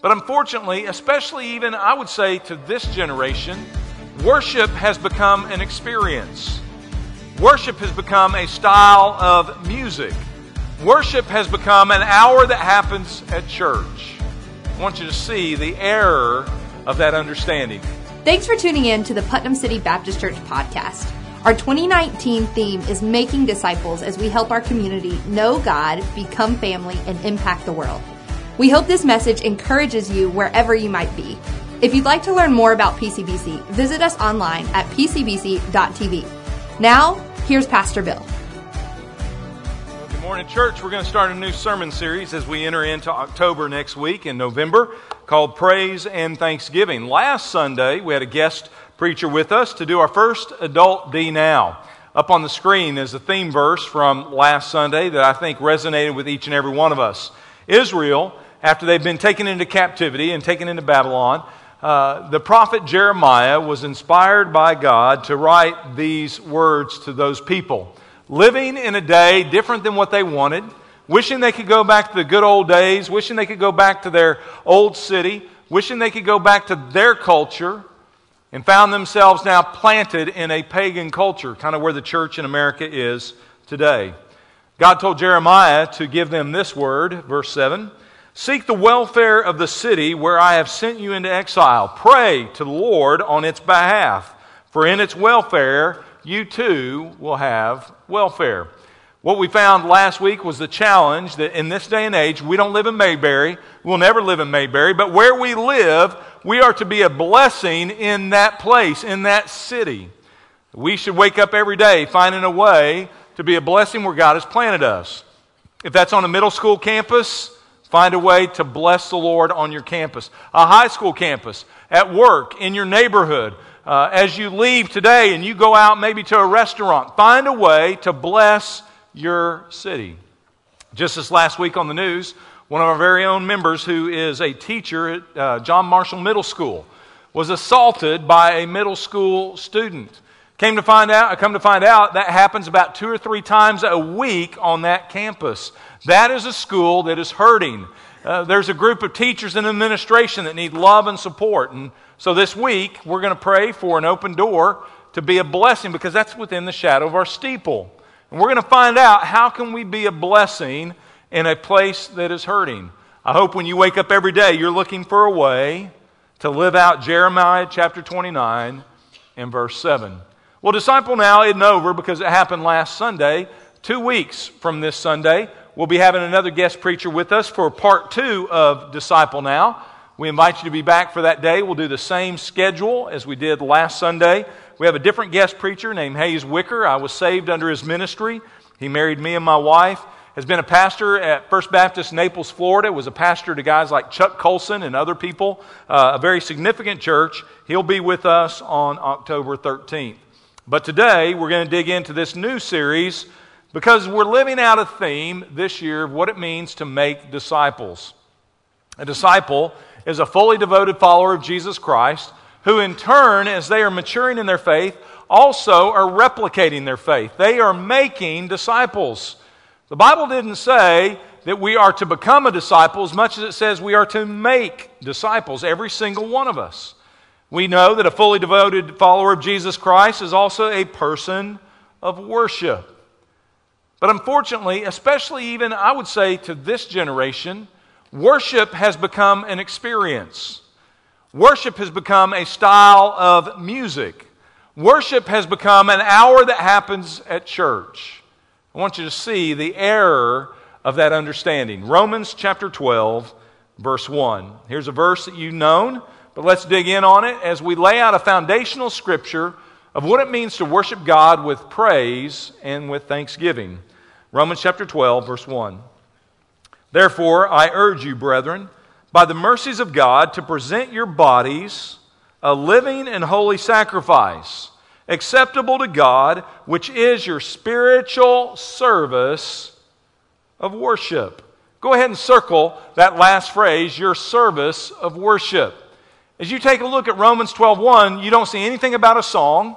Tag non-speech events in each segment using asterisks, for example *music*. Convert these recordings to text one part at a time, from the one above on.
But unfortunately, especially even I would say to this generation, worship has become an experience. Worship has become a style of music. Worship has become an hour that happens at church. I want you to see the error of that understanding. Thanks for tuning in to the Putnam City Baptist Church podcast. Our 2019 theme is Making Disciples as we help our community know God, become family, and impact the world. We hope this message encourages you wherever you might be. If you'd like to learn more about PCBC, visit us online at pcbc.tv. Now, here's Pastor Bill. Good morning, church. We're going to start a new sermon series as we enter into October next week in November called Praise and Thanksgiving. Last Sunday, we had a guest preacher with us to do our first adult D Now. Up on the screen is a theme verse from last Sunday that I think resonated with each and every one of us. Israel after they've been taken into captivity and taken into Babylon, uh, the prophet Jeremiah was inspired by God to write these words to those people. Living in a day different than what they wanted, wishing they could go back to the good old days, wishing they could go back to their old city, wishing they could go back to their culture, and found themselves now planted in a pagan culture, kind of where the church in America is today. God told Jeremiah to give them this word, verse 7 Seek the welfare of the city where I have sent you into exile. Pray to the Lord on its behalf, for in its welfare you too will have welfare. What we found last week was the challenge that in this day and age, we don't live in Mayberry. We'll never live in Mayberry, but where we live, we are to be a blessing in that place, in that city. We should wake up every day finding a way to be a blessing where God has planted us. If that's on a middle school campus, Find a way to bless the Lord on your campus, a high school campus, at work, in your neighborhood. Uh, as you leave today and you go out maybe to a restaurant, find a way to bless your city. Just this last week on the news, one of our very own members, who is a teacher at uh, John Marshall Middle School, was assaulted by a middle school student. Came to find out, I come to find out, that happens about two or three times a week on that campus. That is a school that is hurting. Uh, there's a group of teachers and administration that need love and support. And so this week, we're going to pray for an open door to be a blessing because that's within the shadow of our steeple. And we're going to find out how can we be a blessing in a place that is hurting. I hope when you wake up every day, you're looking for a way to live out Jeremiah chapter 29 and verse 7. Well, Disciple Now isn't over because it happened last Sunday. Two weeks from this Sunday, we'll be having another guest preacher with us for part two of Disciple Now. We invite you to be back for that day. We'll do the same schedule as we did last Sunday. We have a different guest preacher named Hayes Wicker. I was saved under his ministry. He married me and my wife. Has been a pastor at First Baptist Naples, Florida. Was a pastor to guys like Chuck Colson and other people. Uh, a very significant church. He'll be with us on October 13th. But today we're going to dig into this new series because we're living out a theme this year of what it means to make disciples. A disciple is a fully devoted follower of Jesus Christ who, in turn, as they are maturing in their faith, also are replicating their faith. They are making disciples. The Bible didn't say that we are to become a disciple as much as it says we are to make disciples, every single one of us. We know that a fully devoted follower of Jesus Christ is also a person of worship. But unfortunately, especially even I would say to this generation, worship has become an experience. Worship has become a style of music. Worship has become an hour that happens at church. I want you to see the error of that understanding. Romans chapter 12, verse 1. Here's a verse that you've known. But let's dig in on it as we lay out a foundational scripture of what it means to worship God with praise and with thanksgiving. Romans chapter 12, verse 1. Therefore, I urge you, brethren, by the mercies of God, to present your bodies a living and holy sacrifice, acceptable to God, which is your spiritual service of worship. Go ahead and circle that last phrase, your service of worship. As you take a look at Romans 12:1, you don't see anything about a song.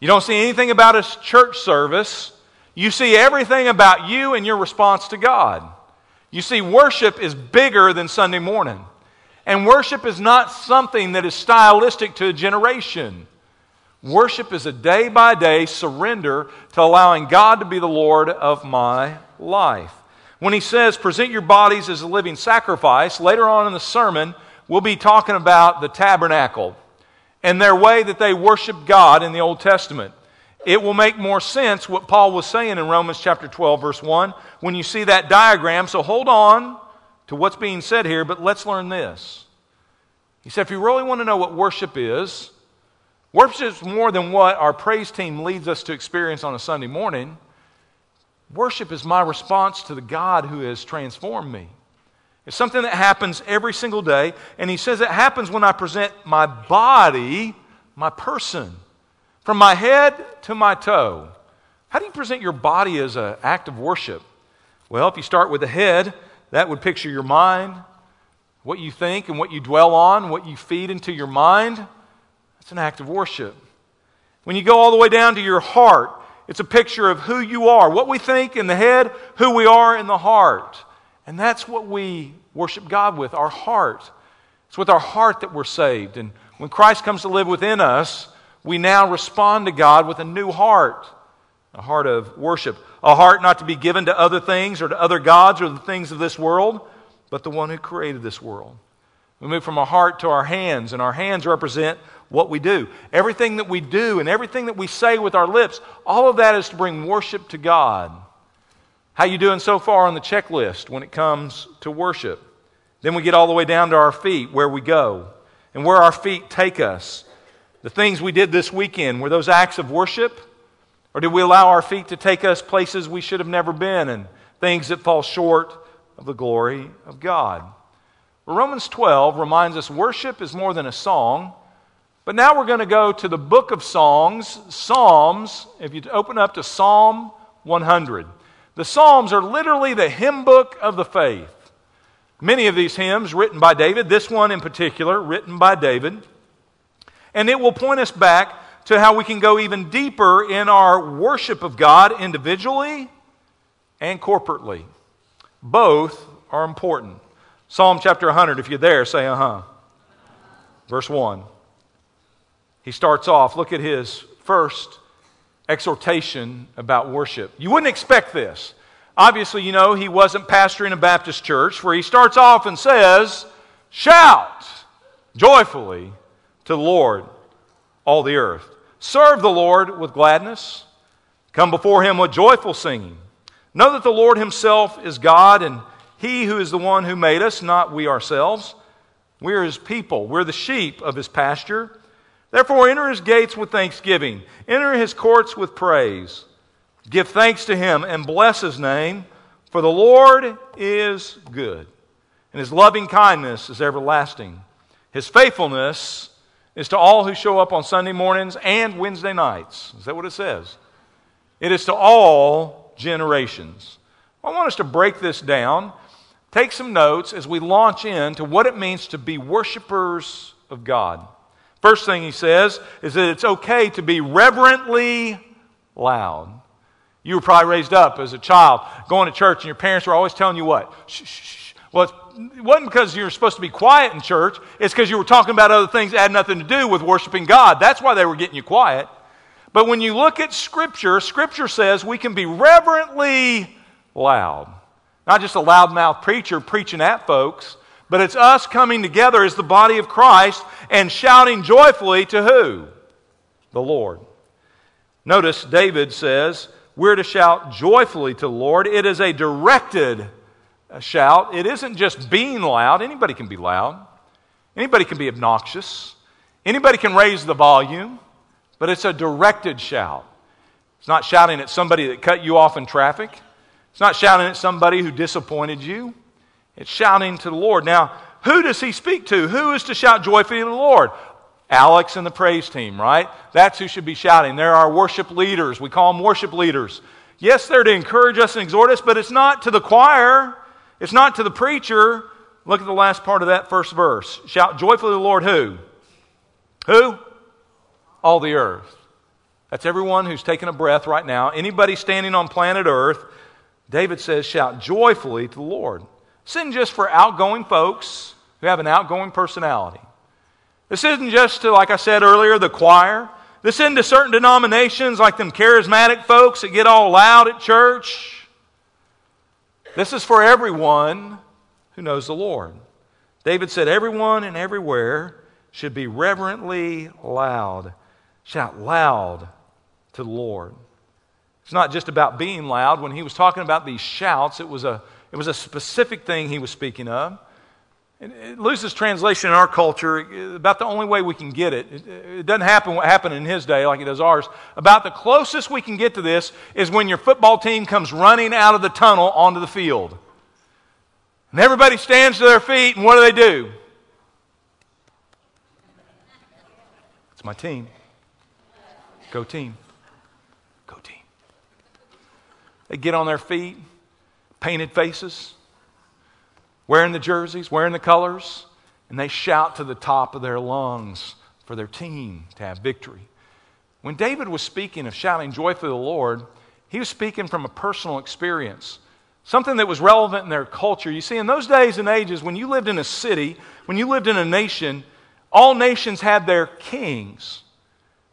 You don't see anything about a church service. You see everything about you and your response to God. You see, worship is bigger than Sunday morning. And worship is not something that is stylistic to a generation. Worship is a day by day surrender to allowing God to be the Lord of my life. When he says, present your bodies as a living sacrifice, later on in the sermon, we'll be talking about the tabernacle and their way that they worship God in the Old Testament. It will make more sense what Paul was saying in Romans chapter 12, verse 1, when you see that diagram. So hold on to what's being said here, but let's learn this. He said, if you really want to know what worship is, worship is more than what our praise team leads us to experience on a Sunday morning. Worship is my response to the God who has transformed me. It's something that happens every single day, and he says it happens when I present my body, my person, from my head to my toe. How do you present your body as an act of worship? Well, if you start with the head, that would picture your mind, what you think and what you dwell on, what you feed into your mind. That's an act of worship. When you go all the way down to your heart, it's a picture of who you are, what we think in the head, who we are in the heart. And that's what we worship God with our heart. It's with our heart that we're saved. And when Christ comes to live within us, we now respond to God with a new heart, a heart of worship, a heart not to be given to other things or to other gods or the things of this world, but the one who created this world. We move from our heart to our hands, and our hands represent what we do. Everything that we do and everything that we say with our lips, all of that is to bring worship to God. How you doing so far on the checklist when it comes to worship? Then we get all the way down to our feet, where we go, and where our feet take us. The things we did this weekend, were those acts of worship? Or did we allow our feet to take us places we should have never been and things that fall short of the glory of God? Romans 12 reminds us worship is more than a song, but now we're going to go to the book of Songs, Psalms. If you open up to Psalm 100, the Psalms are literally the hymn book of the faith. Many of these hymns written by David, this one in particular, written by David. And it will point us back to how we can go even deeper in our worship of God individually and corporately. Both are important. Psalm chapter 100, if you're there, say uh huh. Verse 1 he starts off, look at his first exhortation about worship. You wouldn't expect this. Obviously, you know, he wasn't pastoring a Baptist church where he starts off and says, Shout joyfully to the Lord, all the earth. Serve the Lord with gladness. Come before him with joyful singing. Know that the Lord himself is God, and he who is the one who made us, not we ourselves. We are his people. We're the sheep of his pasture. Therefore, enter his gates with thanksgiving, enter his courts with praise. Give thanks to him and bless his name, for the Lord is good, and his loving kindness is everlasting. His faithfulness is to all who show up on Sunday mornings and Wednesday nights. Is that what it says? It is to all generations. I want us to break this down, take some notes as we launch into what it means to be worshipers of God. First thing he says is that it's okay to be reverently loud. You were probably raised up as a child going to church, and your parents were always telling you what? Shh, shh, shh. Well, it wasn't because you were supposed to be quiet in church, it's because you were talking about other things that had nothing to do with worshiping God. That's why they were getting you quiet. But when you look at Scripture, Scripture says we can be reverently loud. Not just a loudmouth preacher preaching at folks, but it's us coming together as the body of Christ and shouting joyfully to who? The Lord. Notice David says we're to shout joyfully to the Lord. It is a directed shout. It isn't just being loud. Anybody can be loud. Anybody can be obnoxious. Anybody can raise the volume, but it's a directed shout. It's not shouting at somebody that cut you off in traffic. It's not shouting at somebody who disappointed you. It's shouting to the Lord. Now, who does he speak to? Who is to shout joyfully to the Lord? Alex and the praise team, right? That's who should be shouting. They're our worship leaders. We call them worship leaders. Yes, they're to encourage us and exhort us, but it's not to the choir. It's not to the preacher. Look at the last part of that first verse. Shout joyfully to the Lord who? Who? All the earth. That's everyone who's taking a breath right now. Anybody standing on planet earth, David says, shout joyfully to the Lord. Sin just for outgoing folks who have an outgoing personality. This isn't just to, like I said earlier, the choir. This isn't to certain denominations like them charismatic folks that get all loud at church. This is for everyone who knows the Lord. David said, Everyone and everywhere should be reverently loud. Shout loud to the Lord. It's not just about being loud. When he was talking about these shouts, it was a, it was a specific thing he was speaking of. It loses translation in our culture. About the only way we can get it. It doesn't happen what happened in his day like it does ours. About the closest we can get to this is when your football team comes running out of the tunnel onto the field. And everybody stands to their feet, and what do they do? It's my team. Go team. Go team. They get on their feet, painted faces, wearing the jerseys, wearing the colors, and they shout to the top of their lungs for their team to have victory. When David was speaking of shouting joyfully to the Lord, he was speaking from a personal experience, something that was relevant in their culture. You see, in those days and ages, when you lived in a city, when you lived in a nation, all nations had their kings.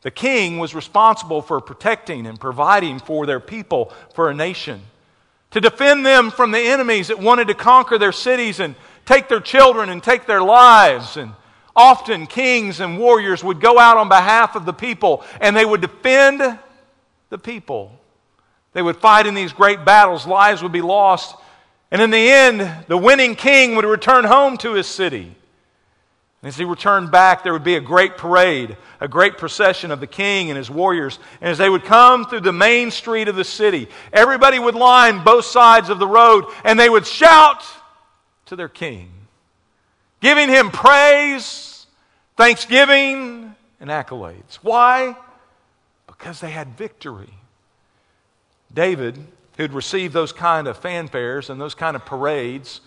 The king was responsible for protecting and providing for their people, for a nation, to defend them from the enemies that wanted to conquer their cities and take their children and take their lives. And often kings and warriors would go out on behalf of the people and they would defend the people. They would fight in these great battles, lives would be lost. And in the end, the winning king would return home to his city. As he returned back, there would be a great parade, a great procession of the king and his warriors. And as they would come through the main street of the city, everybody would line both sides of the road and they would shout to their king, giving him praise, thanksgiving, and accolades. Why? Because they had victory. David, who'd received those kind of fanfares and those kind of parades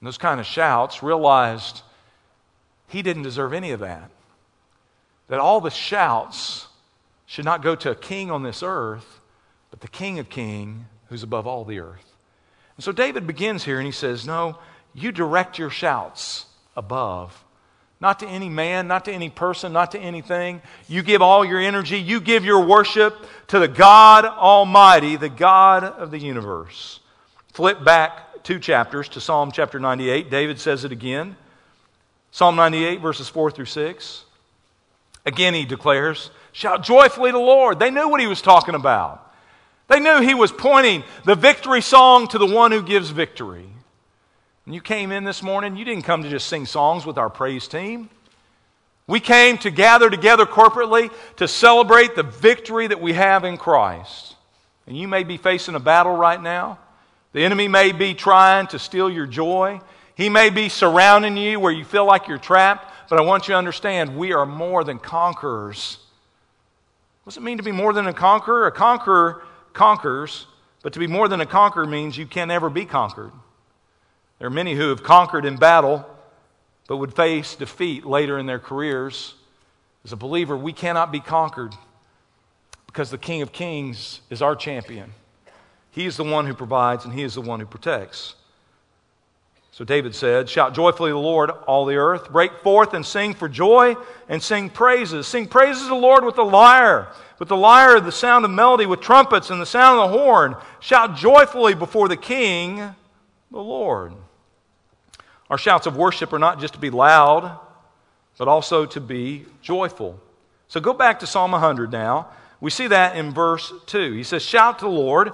and those kind of shouts, realized he didn't deserve any of that. That all the shouts should not go to a king on this earth, but the King of Kings who's above all the earth. And so David begins here and he says, No, you direct your shouts above. Not to any man, not to any person, not to anything. You give all your energy, you give your worship to the God Almighty, the God of the universe. Flip back two chapters to Psalm chapter 98. David says it again. Psalm 98, verses 4 through 6. Again, he declares, Shout joyfully to the Lord. They knew what he was talking about. They knew he was pointing the victory song to the one who gives victory. And you came in this morning, you didn't come to just sing songs with our praise team. We came to gather together corporately to celebrate the victory that we have in Christ. And you may be facing a battle right now. The enemy may be trying to steal your joy. He may be surrounding you where you feel like you're trapped, but I want you to understand we are more than conquerors. What does it mean to be more than a conqueror? A conqueror conquers, but to be more than a conqueror means you can never be conquered. There are many who have conquered in battle, but would face defeat later in their careers. As a believer, we cannot be conquered because the King of Kings is our champion. He is the one who provides and He is the one who protects. So David said, Shout joyfully to the Lord, all the earth. Break forth and sing for joy and sing praises. Sing praises to the Lord with the lyre, with the lyre, the sound of melody, with trumpets and the sound of the horn. Shout joyfully before the King, the Lord. Our shouts of worship are not just to be loud, but also to be joyful. So go back to Psalm 100 now. We see that in verse 2. He says, Shout to the Lord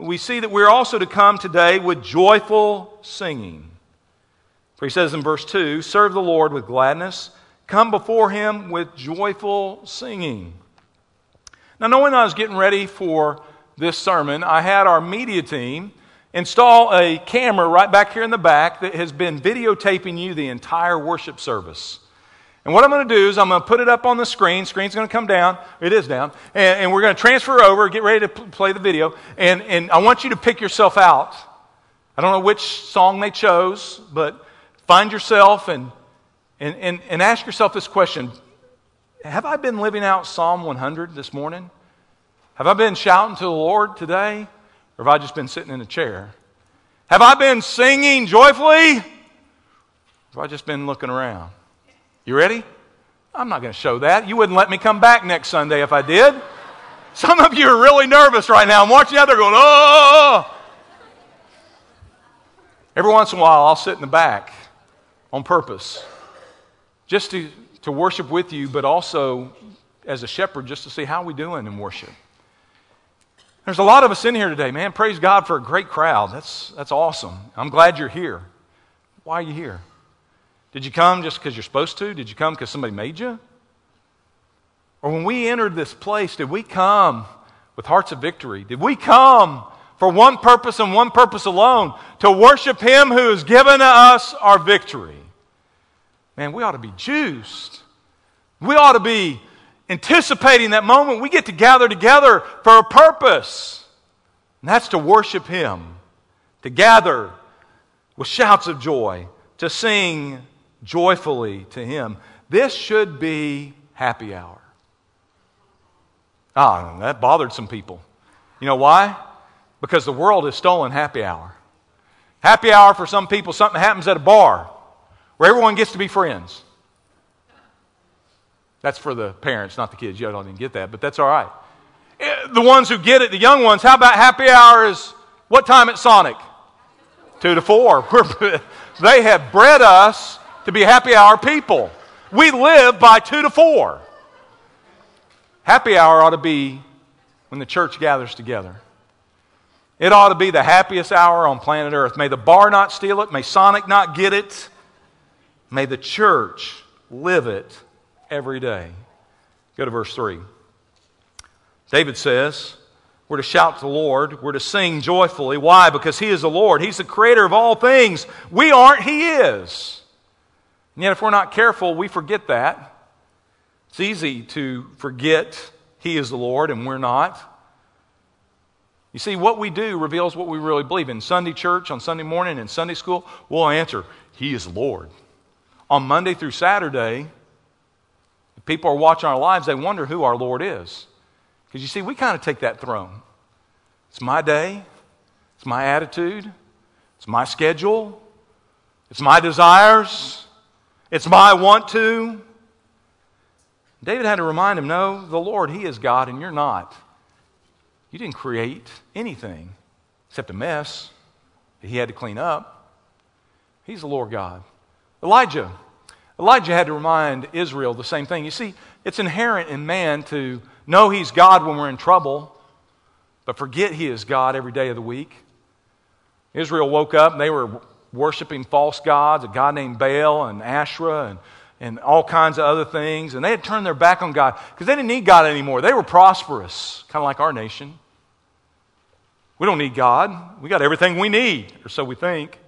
we see that we're also to come today with joyful singing. For he says in verse 2 Serve the Lord with gladness, come before him with joyful singing. Now, knowing I was getting ready for this sermon, I had our media team install a camera right back here in the back that has been videotaping you the entire worship service. And what I'm going to do is I'm going to put it up on the screen. Screen's going to come down. It is down. And, and we're going to transfer over, get ready to play the video. And, and I want you to pick yourself out. I don't know which song they chose, but find yourself and, and, and, and ask yourself this question Have I been living out Psalm 100 this morning? Have I been shouting to the Lord today? Or have I just been sitting in a chair? Have I been singing joyfully? Have I just been looking around? You ready? I'm not going to show that. You wouldn't let me come back next Sunday if I did. Some of you are really nervous right now. I'm watching out there going, oh. Every once in a while, I'll sit in the back on purpose just to, to worship with you, but also as a shepherd just to see how we doing in worship. There's a lot of us in here today, man. Praise God for a great crowd. That's, that's awesome. I'm glad you're here. Why are you here? Did you come just because you're supposed to? Did you come because somebody made you? Or when we entered this place, did we come with hearts of victory? Did we come for one purpose and one purpose alone to worship Him who has given us our victory? Man, we ought to be juiced. We ought to be anticipating that moment we get to gather together for a purpose. And that's to worship Him, to gather with shouts of joy, to sing joyfully to Him. This should be happy hour. Ah, that bothered some people. You know why? Because the world has stolen happy hour. Happy hour for some people, something happens at a bar where everyone gets to be friends. That's for the parents, not the kids. You don't even get that, but that's all right. Eh, the ones who get it, the young ones, how about happy hours? What time at Sonic? Two to four. *laughs* they have bred us to be happy hour people. We live by two to four. Happy hour ought to be when the church gathers together. It ought to be the happiest hour on planet Earth. May the bar not steal it. May Sonic not get it. May the church live it every day. Go to verse 3. David says, We're to shout to the Lord. We're to sing joyfully. Why? Because He is the Lord. He's the creator of all things. We aren't, He is. And yet, if we're not careful, we forget that. It's easy to forget He is the Lord and we're not. You see, what we do reveals what we really believe. In Sunday church, on Sunday morning, in Sunday school, we'll answer, He is Lord. On Monday through Saturday, people are watching our lives, they wonder who our Lord is. Because you see, we kind of take that throne. It's my day, it's my attitude, it's my schedule, it's my desires, it's my want to. David had to remind him no, the Lord, He is God and you're not. You didn't create anything except a mess that He had to clean up. He's the Lord God. Elijah Elijah had to remind Israel the same thing. You see, it's inherent in man to know he's God when we're in trouble, but forget he is God every day of the week. Israel woke up and they were worshiping false gods, a god named Baal and Asherah and, and all kinds of other things. And they had turned their back on God because they didn't need God anymore. They were prosperous, kind of like our nation. We don't need God. We got everything we need, or so we think.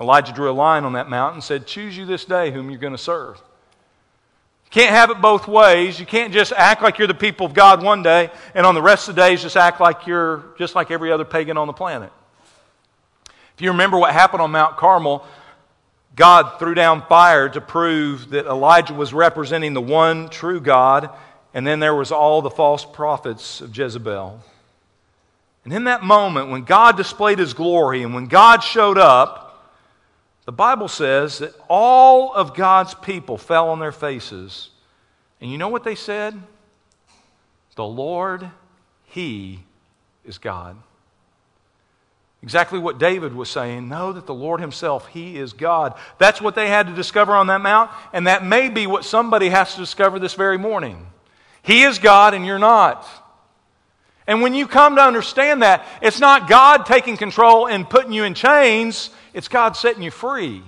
Elijah drew a line on that mountain and said, Choose you this day whom you're going to serve. You can't have it both ways. You can't just act like you're the people of God one day and on the rest of the days just act like you're just like every other pagan on the planet. If you remember what happened on Mount Carmel, God threw down fire to prove that Elijah was representing the one true God, and then there was all the false prophets of Jezebel. And in that moment, when God displayed his glory and when God showed up, the Bible says that all of God's people fell on their faces. And you know what they said? The Lord, He is God. Exactly what David was saying. Know that the Lord Himself, He is God. That's what they had to discover on that mount, and that may be what somebody has to discover this very morning. He is God, and you're not. And when you come to understand that, it's not God taking control and putting you in chains, it's God setting you free.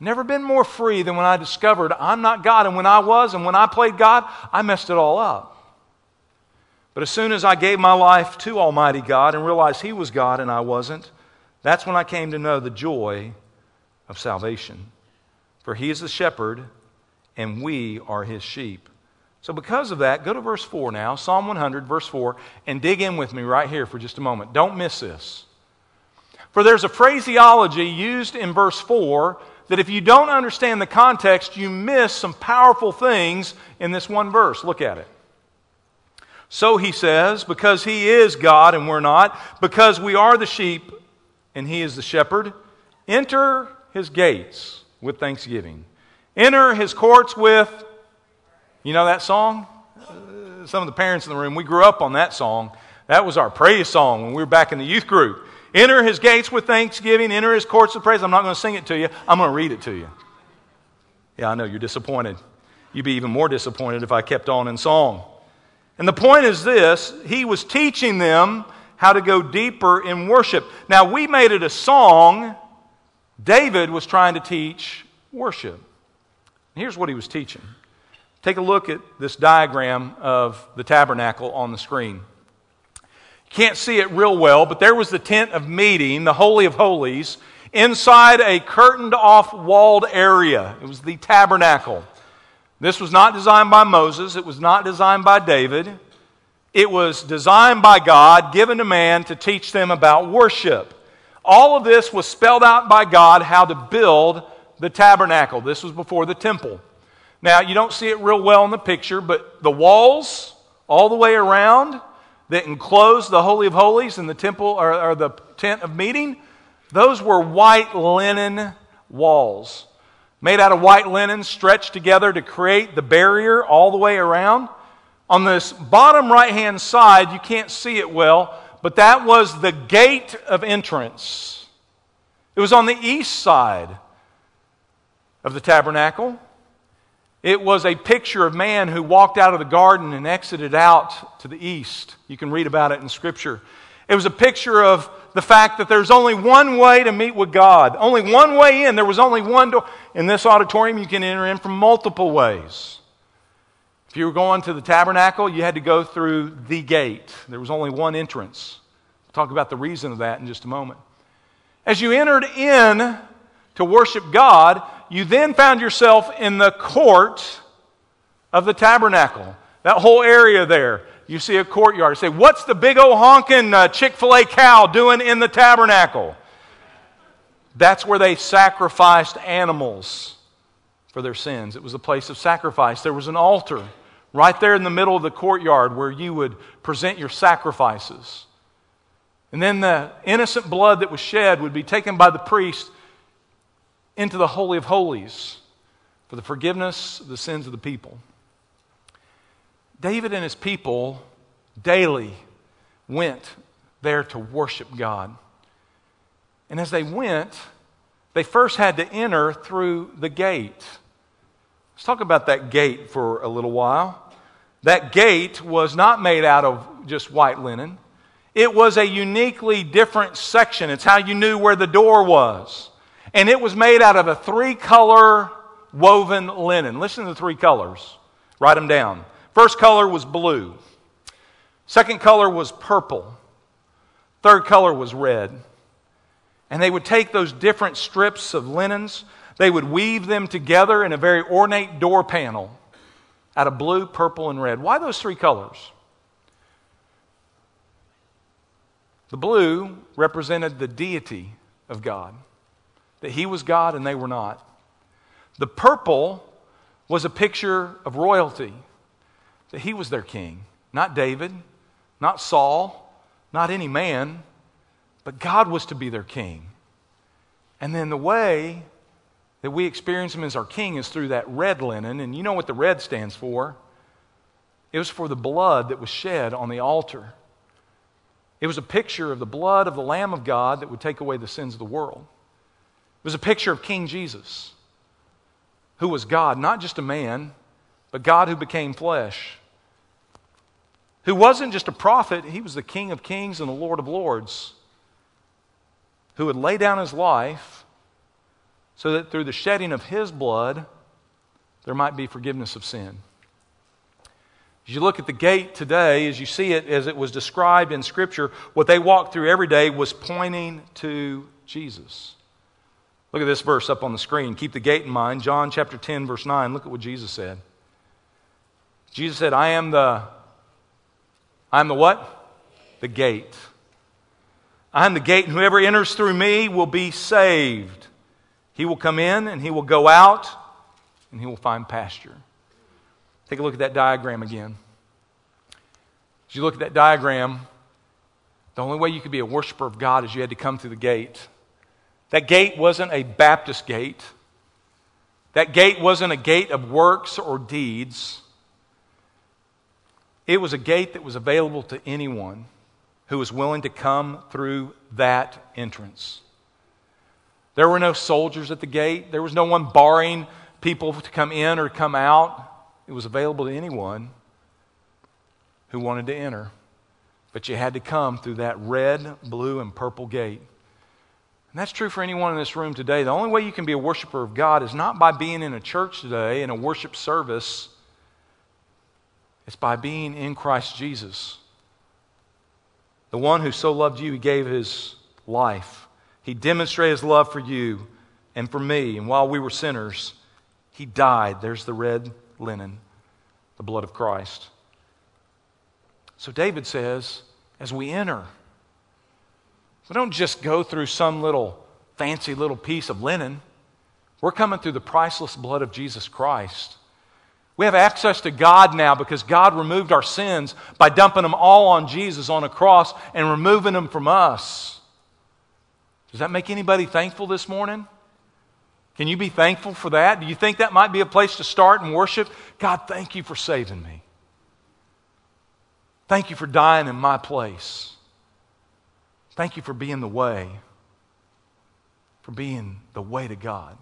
Never been more free than when I discovered I'm not God. And when I was, and when I played God, I messed it all up. But as soon as I gave my life to Almighty God and realized He was God and I wasn't, that's when I came to know the joy of salvation. For He is the shepherd, and we are His sheep. So, because of that, go to verse 4 now, Psalm 100, verse 4, and dig in with me right here for just a moment. Don't miss this. For there's a phraseology used in verse 4 that if you don't understand the context, you miss some powerful things in this one verse. Look at it. So he says, because he is God and we're not, because we are the sheep and he is the shepherd, enter his gates with thanksgiving. Enter his courts with, you know that song? Some of the parents in the room, we grew up on that song. That was our praise song when we were back in the youth group. Enter his gates with thanksgiving, enter his courts with praise. I'm not going to sing it to you, I'm going to read it to you. Yeah, I know you're disappointed. You'd be even more disappointed if I kept on in song. And the point is this he was teaching them how to go deeper in worship. Now, we made it a song. David was trying to teach worship. Here's what he was teaching. Take a look at this diagram of the tabernacle on the screen. You can't see it real well, but there was the tent of meeting, the Holy of Holies, inside a curtained off walled area. It was the tabernacle. This was not designed by Moses, it was not designed by David. It was designed by God, given to man to teach them about worship. All of this was spelled out by God how to build the tabernacle. This was before the temple. Now, you don't see it real well in the picture, but the walls all the way around that enclosed the Holy of Holies and the temple or, or the tent of meeting, those were white linen walls made out of white linen stretched together to create the barrier all the way around. On this bottom right hand side, you can't see it well, but that was the gate of entrance. It was on the east side of the tabernacle. It was a picture of man who walked out of the garden and exited out to the east. You can read about it in Scripture. It was a picture of the fact that there's only one way to meet with God, only one way in. There was only one door. In this auditorium, you can enter in from multiple ways. If you were going to the tabernacle, you had to go through the gate. There was only one entrance. We'll talk about the reason of that in just a moment. As you entered in to worship God, you then found yourself in the court of the tabernacle. That whole area there. You see a courtyard. Say, What's the big old honking uh, Chick fil A cow doing in the tabernacle? That's where they sacrificed animals for their sins. It was a place of sacrifice. There was an altar right there in the middle of the courtyard where you would present your sacrifices. And then the innocent blood that was shed would be taken by the priest into the Holy of Holies for the forgiveness of the sins of the people. David and his people daily went there to worship God. And as they went, they first had to enter through the gate. Let's talk about that gate for a little while. That gate was not made out of just white linen, it was a uniquely different section. It's how you knew where the door was. And it was made out of a three color woven linen. Listen to the three colors, write them down. First color was blue, second color was purple, third color was red. And they would take those different strips of linens, they would weave them together in a very ornate door panel out of blue, purple, and red. Why those three colors? The blue represented the deity of God that he was God and they were not. The purple was a picture of royalty, that he was their king, not David, not Saul, not any man, but God was to be their king. And then the way that we experience him as our king is through that red linen. And you know what the red stands for? It was for the blood that was shed on the altar. It was a picture of the blood of the Lamb of God that would take away the sins of the world. It was a picture of King Jesus, who was God, not just a man, but God who became flesh. Who wasn't just a prophet, he was the King of kings and the Lord of lords, who would lay down his life so that through the shedding of his blood, there might be forgiveness of sin. As you look at the gate today, as you see it as it was described in Scripture, what they walked through every day was pointing to Jesus. Look at this verse up on the screen. Keep the gate in mind. John chapter 10, verse 9. Look at what Jesus said. Jesus said, I am the, I am the what? The gate. I am the gate, and whoever enters through me will be saved. He will come in and he will go out and he will find pasture. Take a look at that diagram again. As you look at that diagram, the only way you could be a worshiper of God is you had to come through the gate. That gate wasn't a Baptist gate. That gate wasn't a gate of works or deeds. It was a gate that was available to anyone who was willing to come through that entrance. There were no soldiers at the gate, there was no one barring people to come in or come out. It was available to anyone who wanted to enter. But you had to come through that red, blue, and purple gate. And that's true for anyone in this room today. The only way you can be a worshiper of God is not by being in a church today, in a worship service, it's by being in Christ Jesus. The one who so loved you, he gave his life. He demonstrated his love for you and for me. And while we were sinners, he died. There's the red linen, the blood of Christ. So David says, as we enter, we don't just go through some little fancy little piece of linen. We're coming through the priceless blood of Jesus Christ. We have access to God now because God removed our sins by dumping them all on Jesus on a cross and removing them from us. Does that make anybody thankful this morning? Can you be thankful for that? Do you think that might be a place to start and worship? God, thank you for saving me. Thank you for dying in my place. Thank you for being the way, for being the way to God.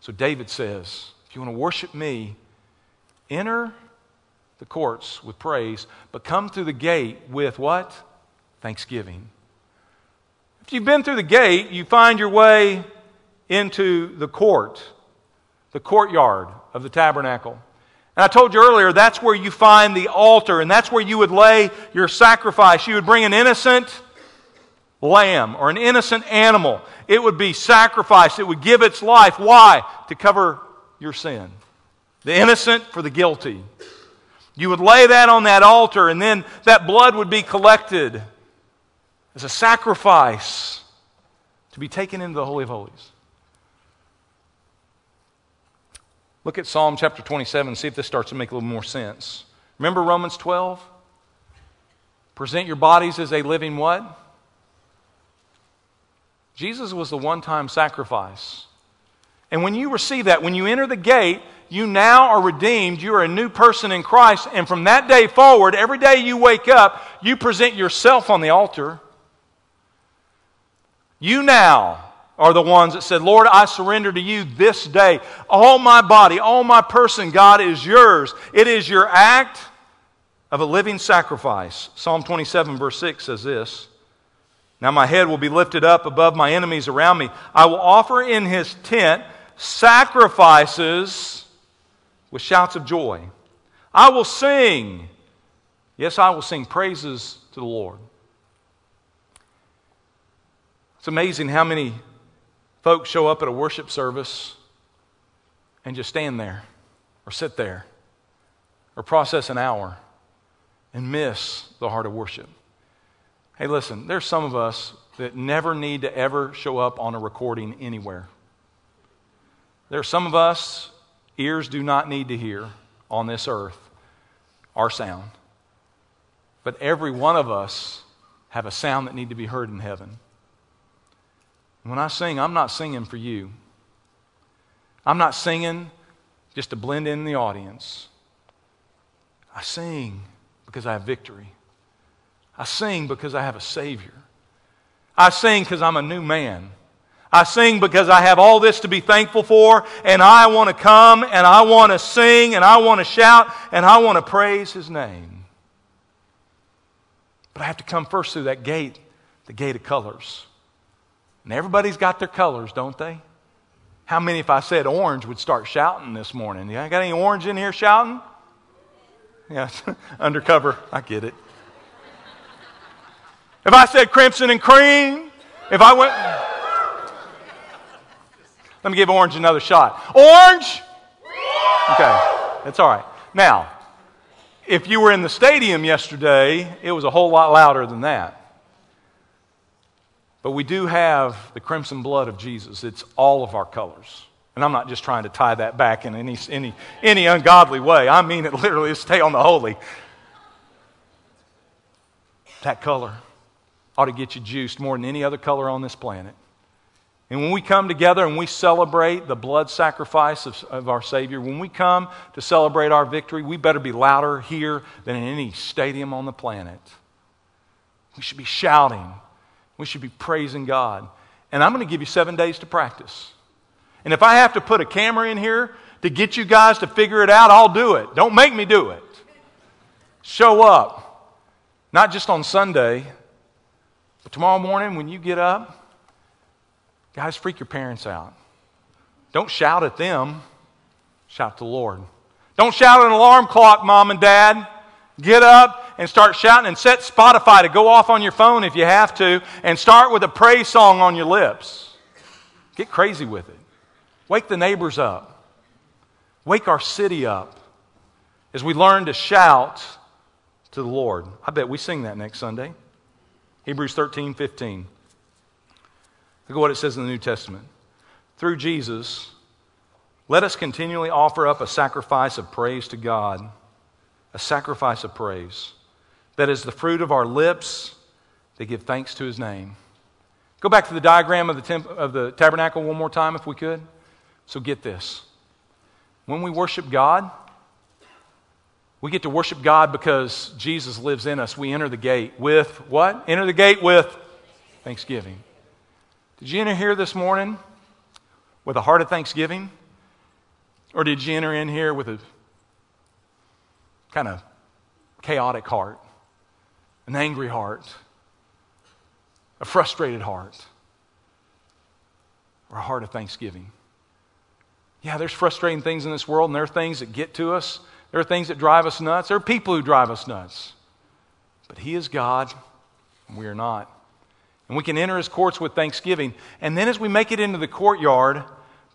So David says, if you want to worship me, enter the courts with praise, but come through the gate with what? Thanksgiving. If you've been through the gate, you find your way into the court, the courtyard of the tabernacle. And I told you earlier, that's where you find the altar, and that's where you would lay your sacrifice. You would bring an innocent lamb or an innocent animal. It would be sacrificed, it would give its life. Why? To cover your sin. The innocent for the guilty. You would lay that on that altar, and then that blood would be collected as a sacrifice to be taken into the Holy of Holies. Look at Psalm chapter 27, see if this starts to make a little more sense. Remember Romans 12? Present your bodies as a living what? Jesus was the one time sacrifice. And when you receive that, when you enter the gate, you now are redeemed. You are a new person in Christ. And from that day forward, every day you wake up, you present yourself on the altar. You now are the ones that said, Lord, I surrender to you this day. All my body, all my person, God, is yours. It is your act of a living sacrifice. Psalm 27, verse 6 says this Now my head will be lifted up above my enemies around me. I will offer in his tent sacrifices with shouts of joy. I will sing. Yes, I will sing praises to the Lord. It's amazing how many folks show up at a worship service and just stand there or sit there or process an hour and miss the heart of worship. Hey, listen, there's some of us that never need to ever show up on a recording anywhere. There are some of us, ears do not need to hear on this earth our sound. But every one of us have a sound that need to be heard in heaven. When I sing, I'm not singing for you. I'm not singing just to blend in the audience. I sing because I have victory. I sing because I have a Savior. I sing because I'm a new man. I sing because I have all this to be thankful for, and I want to come and I want to sing and I want to shout and I want to praise His name. But I have to come first through that gate, the gate of colors. And everybody's got their colors, don't they? How many, if I said orange, would start shouting this morning? You got any orange in here shouting? Yeah, *laughs* undercover. I get it. If I said crimson and cream, if I went. Let me give orange another shot. Orange? Okay, that's all right. Now, if you were in the stadium yesterday, it was a whole lot louder than that. But we do have the crimson blood of Jesus. It's all of our colors. And I'm not just trying to tie that back in any, any, any ungodly way. I mean it literally, stay on the holy. That color ought to get you juiced more than any other color on this planet. And when we come together and we celebrate the blood sacrifice of, of, our Savior, when we come to celebrate our victory, we better be louder here than in any stadium on the planet. We should be shouting. We should be praising God. And I'm going to give you seven days to practice. And if I have to put a camera in here to get you guys to figure it out, I'll do it. Don't make me do it. Show up. Not just on Sunday, but tomorrow morning when you get up, guys, freak your parents out. Don't shout at them, shout to the Lord. Don't shout at an alarm clock, mom and dad. Get up and start shouting and set Spotify to go off on your phone if you have to and start with a praise song on your lips. Get crazy with it. Wake the neighbors up. Wake our city up as we learn to shout to the Lord. I bet we sing that next Sunday. Hebrews 13, 15. Look at what it says in the New Testament. Through Jesus, let us continually offer up a sacrifice of praise to God, a sacrifice of praise that is the fruit of our lips that give thanks to his name. Go back to the diagram of the, temp- of the tabernacle one more time, if we could. So get this. When we worship God, we get to worship God because Jesus lives in us. We enter the gate with what? Enter the gate with thanksgiving. Did you enter here this morning with a heart of thanksgiving? Or did you enter in here with a kind of chaotic heart, an angry heart, a frustrated heart, or a heart of thanksgiving? Yeah, there's frustrating things in this world, and there are things that get to us there are things that drive us nuts. There are people who drive us nuts. But He is God, and we are not. And we can enter His courts with thanksgiving. And then as we make it into the courtyard,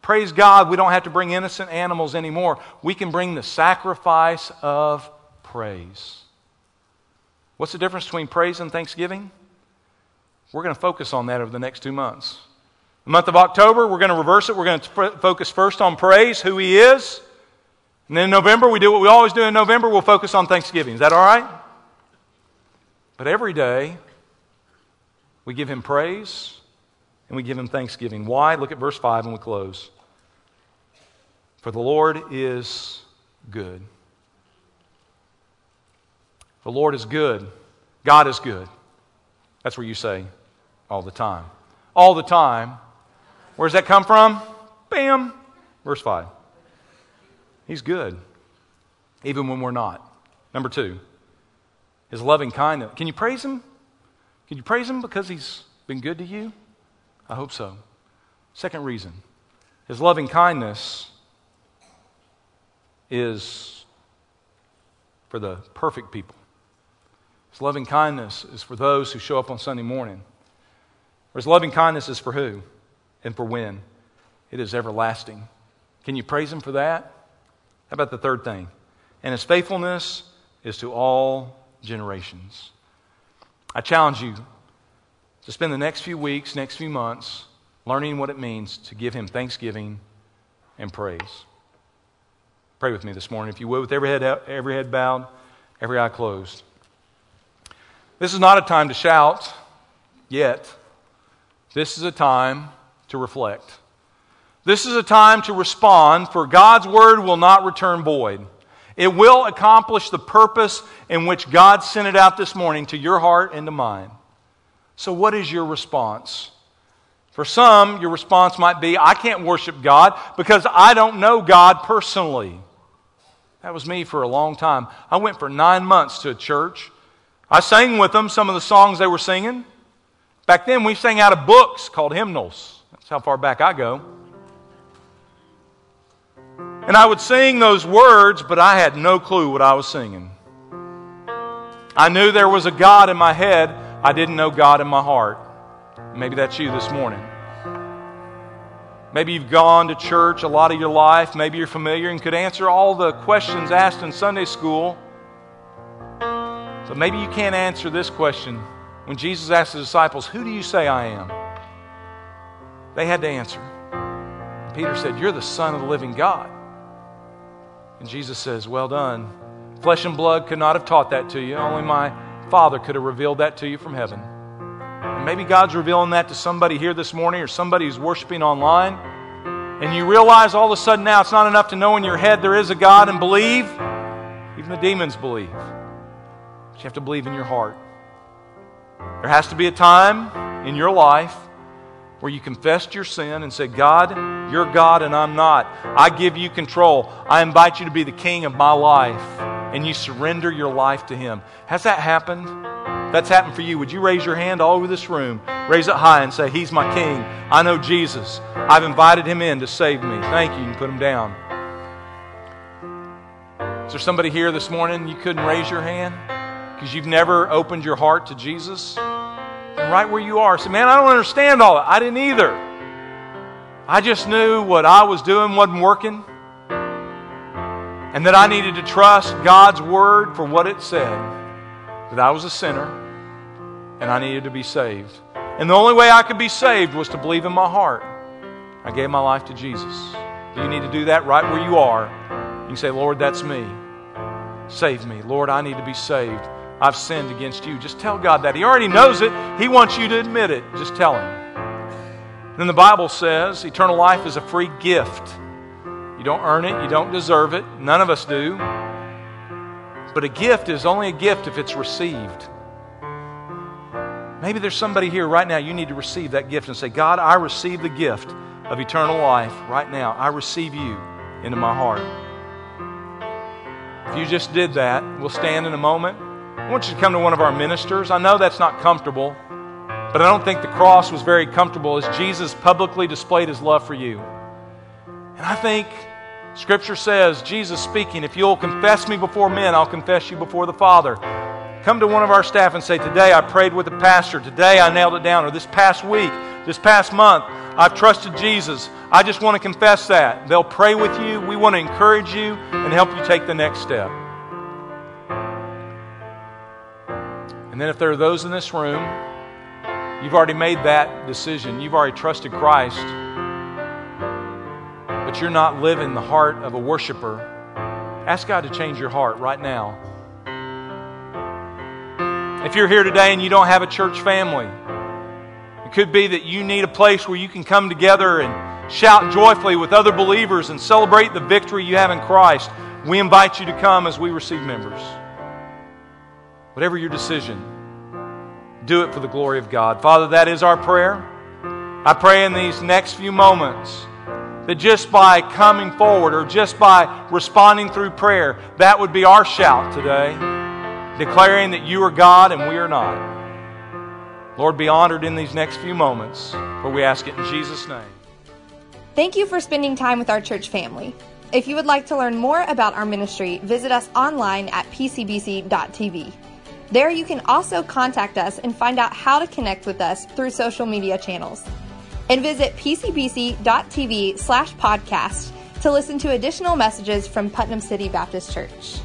praise God, we don't have to bring innocent animals anymore. We can bring the sacrifice of praise. What's the difference between praise and thanksgiving? We're going to focus on that over the next two months. The month of October, we're going to reverse it. We're going to focus first on praise, who He is. And then in November, we do what we always do in November we'll focus on Thanksgiving. Is that all right? But every day, we give Him praise and we give Him thanksgiving. Why? Look at verse 5 and we close. For the Lord is good. The Lord is good. God is good. That's where you say all the time. All the time. Where does that come from? Bam. Verse 5. He's good, even when we're not. Number two, his loving kindness. Can you praise him? Can you praise him because he's been good to you? I hope so. Second reason, his loving kindness is for the perfect people. His loving kindness is for those who show up on Sunday morning. Or his loving kindness is for who and for when? It is everlasting. Can you praise him for that? How about the third thing? And his faithfulness is to all generations. I challenge you to spend the next few weeks, next few months, learning what it means to give him thanksgiving and praise. Pray with me this morning, if you would, with every head, every head bowed, every eye closed. This is not a time to shout yet. This is a time to reflect. This is a time to respond, for God's word will not return void. It will accomplish the purpose in which God sent it out this morning to your heart and to mine. So, what is your response? For some, your response might be, I can't worship God because I don't know God personally. That was me for a long time. I went for nine months to a church. I sang with them some of the songs they were singing. Back then, we sang out of books called hymnals. That's how far back I go. And I would sing those words, but I had no clue what I was singing. I knew there was a God in my head. I didn't know God in my heart. Maybe that's you this morning. Maybe you've gone to church a lot of your life. Maybe you're familiar and could answer all the questions asked in Sunday school. But maybe you can't answer this question. When Jesus asked the disciples, Who do you say I am? They had to answer. Peter said, You're the Son of the living God. And Jesus says, Well done. Flesh and blood could not have taught that to you. Only my Father could have revealed that to you from heaven. And Maybe God's revealing that to somebody here this morning or somebody who's worshiping online. And you realize all of a sudden now it's not enough to know in your head there is a God and believe. Even the demons believe. But you have to believe in your heart. There has to be a time in your life where you confessed your sin and said, God, you're God and I'm not. I give you control. I invite you to be the king of my life. And you surrender your life to Him. Has that happened? That's happened for you. Would you raise your hand all over this room? Raise it high and say, He's my king. I know Jesus. I've invited Him in to save me. Thank you. You can put Him down. Is there somebody here this morning you couldn't raise your hand because you've never opened your heart to Jesus? And right where you are, say, man, I don't understand all that. I didn't either. I just knew what I was doing wasn't working. And that I needed to trust God's word for what it said. That I was a sinner and I needed to be saved. And the only way I could be saved was to believe in my heart. I gave my life to Jesus. You need to do that right where you are? You can say, Lord, that's me. Save me. Lord, I need to be saved. I've sinned against you. Just tell God that. He already knows it. He wants you to admit it. Just tell Him. Then the Bible says eternal life is a free gift. You don't earn it, you don't deserve it. None of us do. But a gift is only a gift if it's received. Maybe there's somebody here right now, you need to receive that gift and say, God, I receive the gift of eternal life right now. I receive you into my heart. If you just did that, we'll stand in a moment. I want you to come to one of our ministers. I know that's not comfortable, but I don't think the cross was very comfortable as Jesus publicly displayed his love for you. And I think Scripture says, Jesus speaking, if you'll confess me before men, I'll confess you before the Father. Come to one of our staff and say, Today I prayed with the pastor. Today I nailed it down. Or this past week, this past month, I've trusted Jesus. I just want to confess that. They'll pray with you. We want to encourage you and help you take the next step. And then if there are those in this room, you've already made that decision. You've already trusted Christ, but you're not living the heart of a worshiper. Ask God to change your heart right now. If you're here today and you don't have a church family, it could be that you need a place where you can come together and shout joyfully with other believers and celebrate the victory you have in Christ. We invite you to come as we receive members. Whatever your decision, do it for the glory of God. Father, that is our prayer. I pray in these next few moments that just by coming forward or just by responding through prayer, that would be our shout today, declaring that you are God and we are not. Lord, be honored in these next few moments, for we ask it in Jesus' name. Thank you for spending time with our church family. If you would like to learn more about our ministry, visit us online at pcbc.tv. There you can also contact us and find out how to connect with us through social media channels. And visit pcbc.tv slash podcast to listen to additional messages from Putnam City Baptist Church.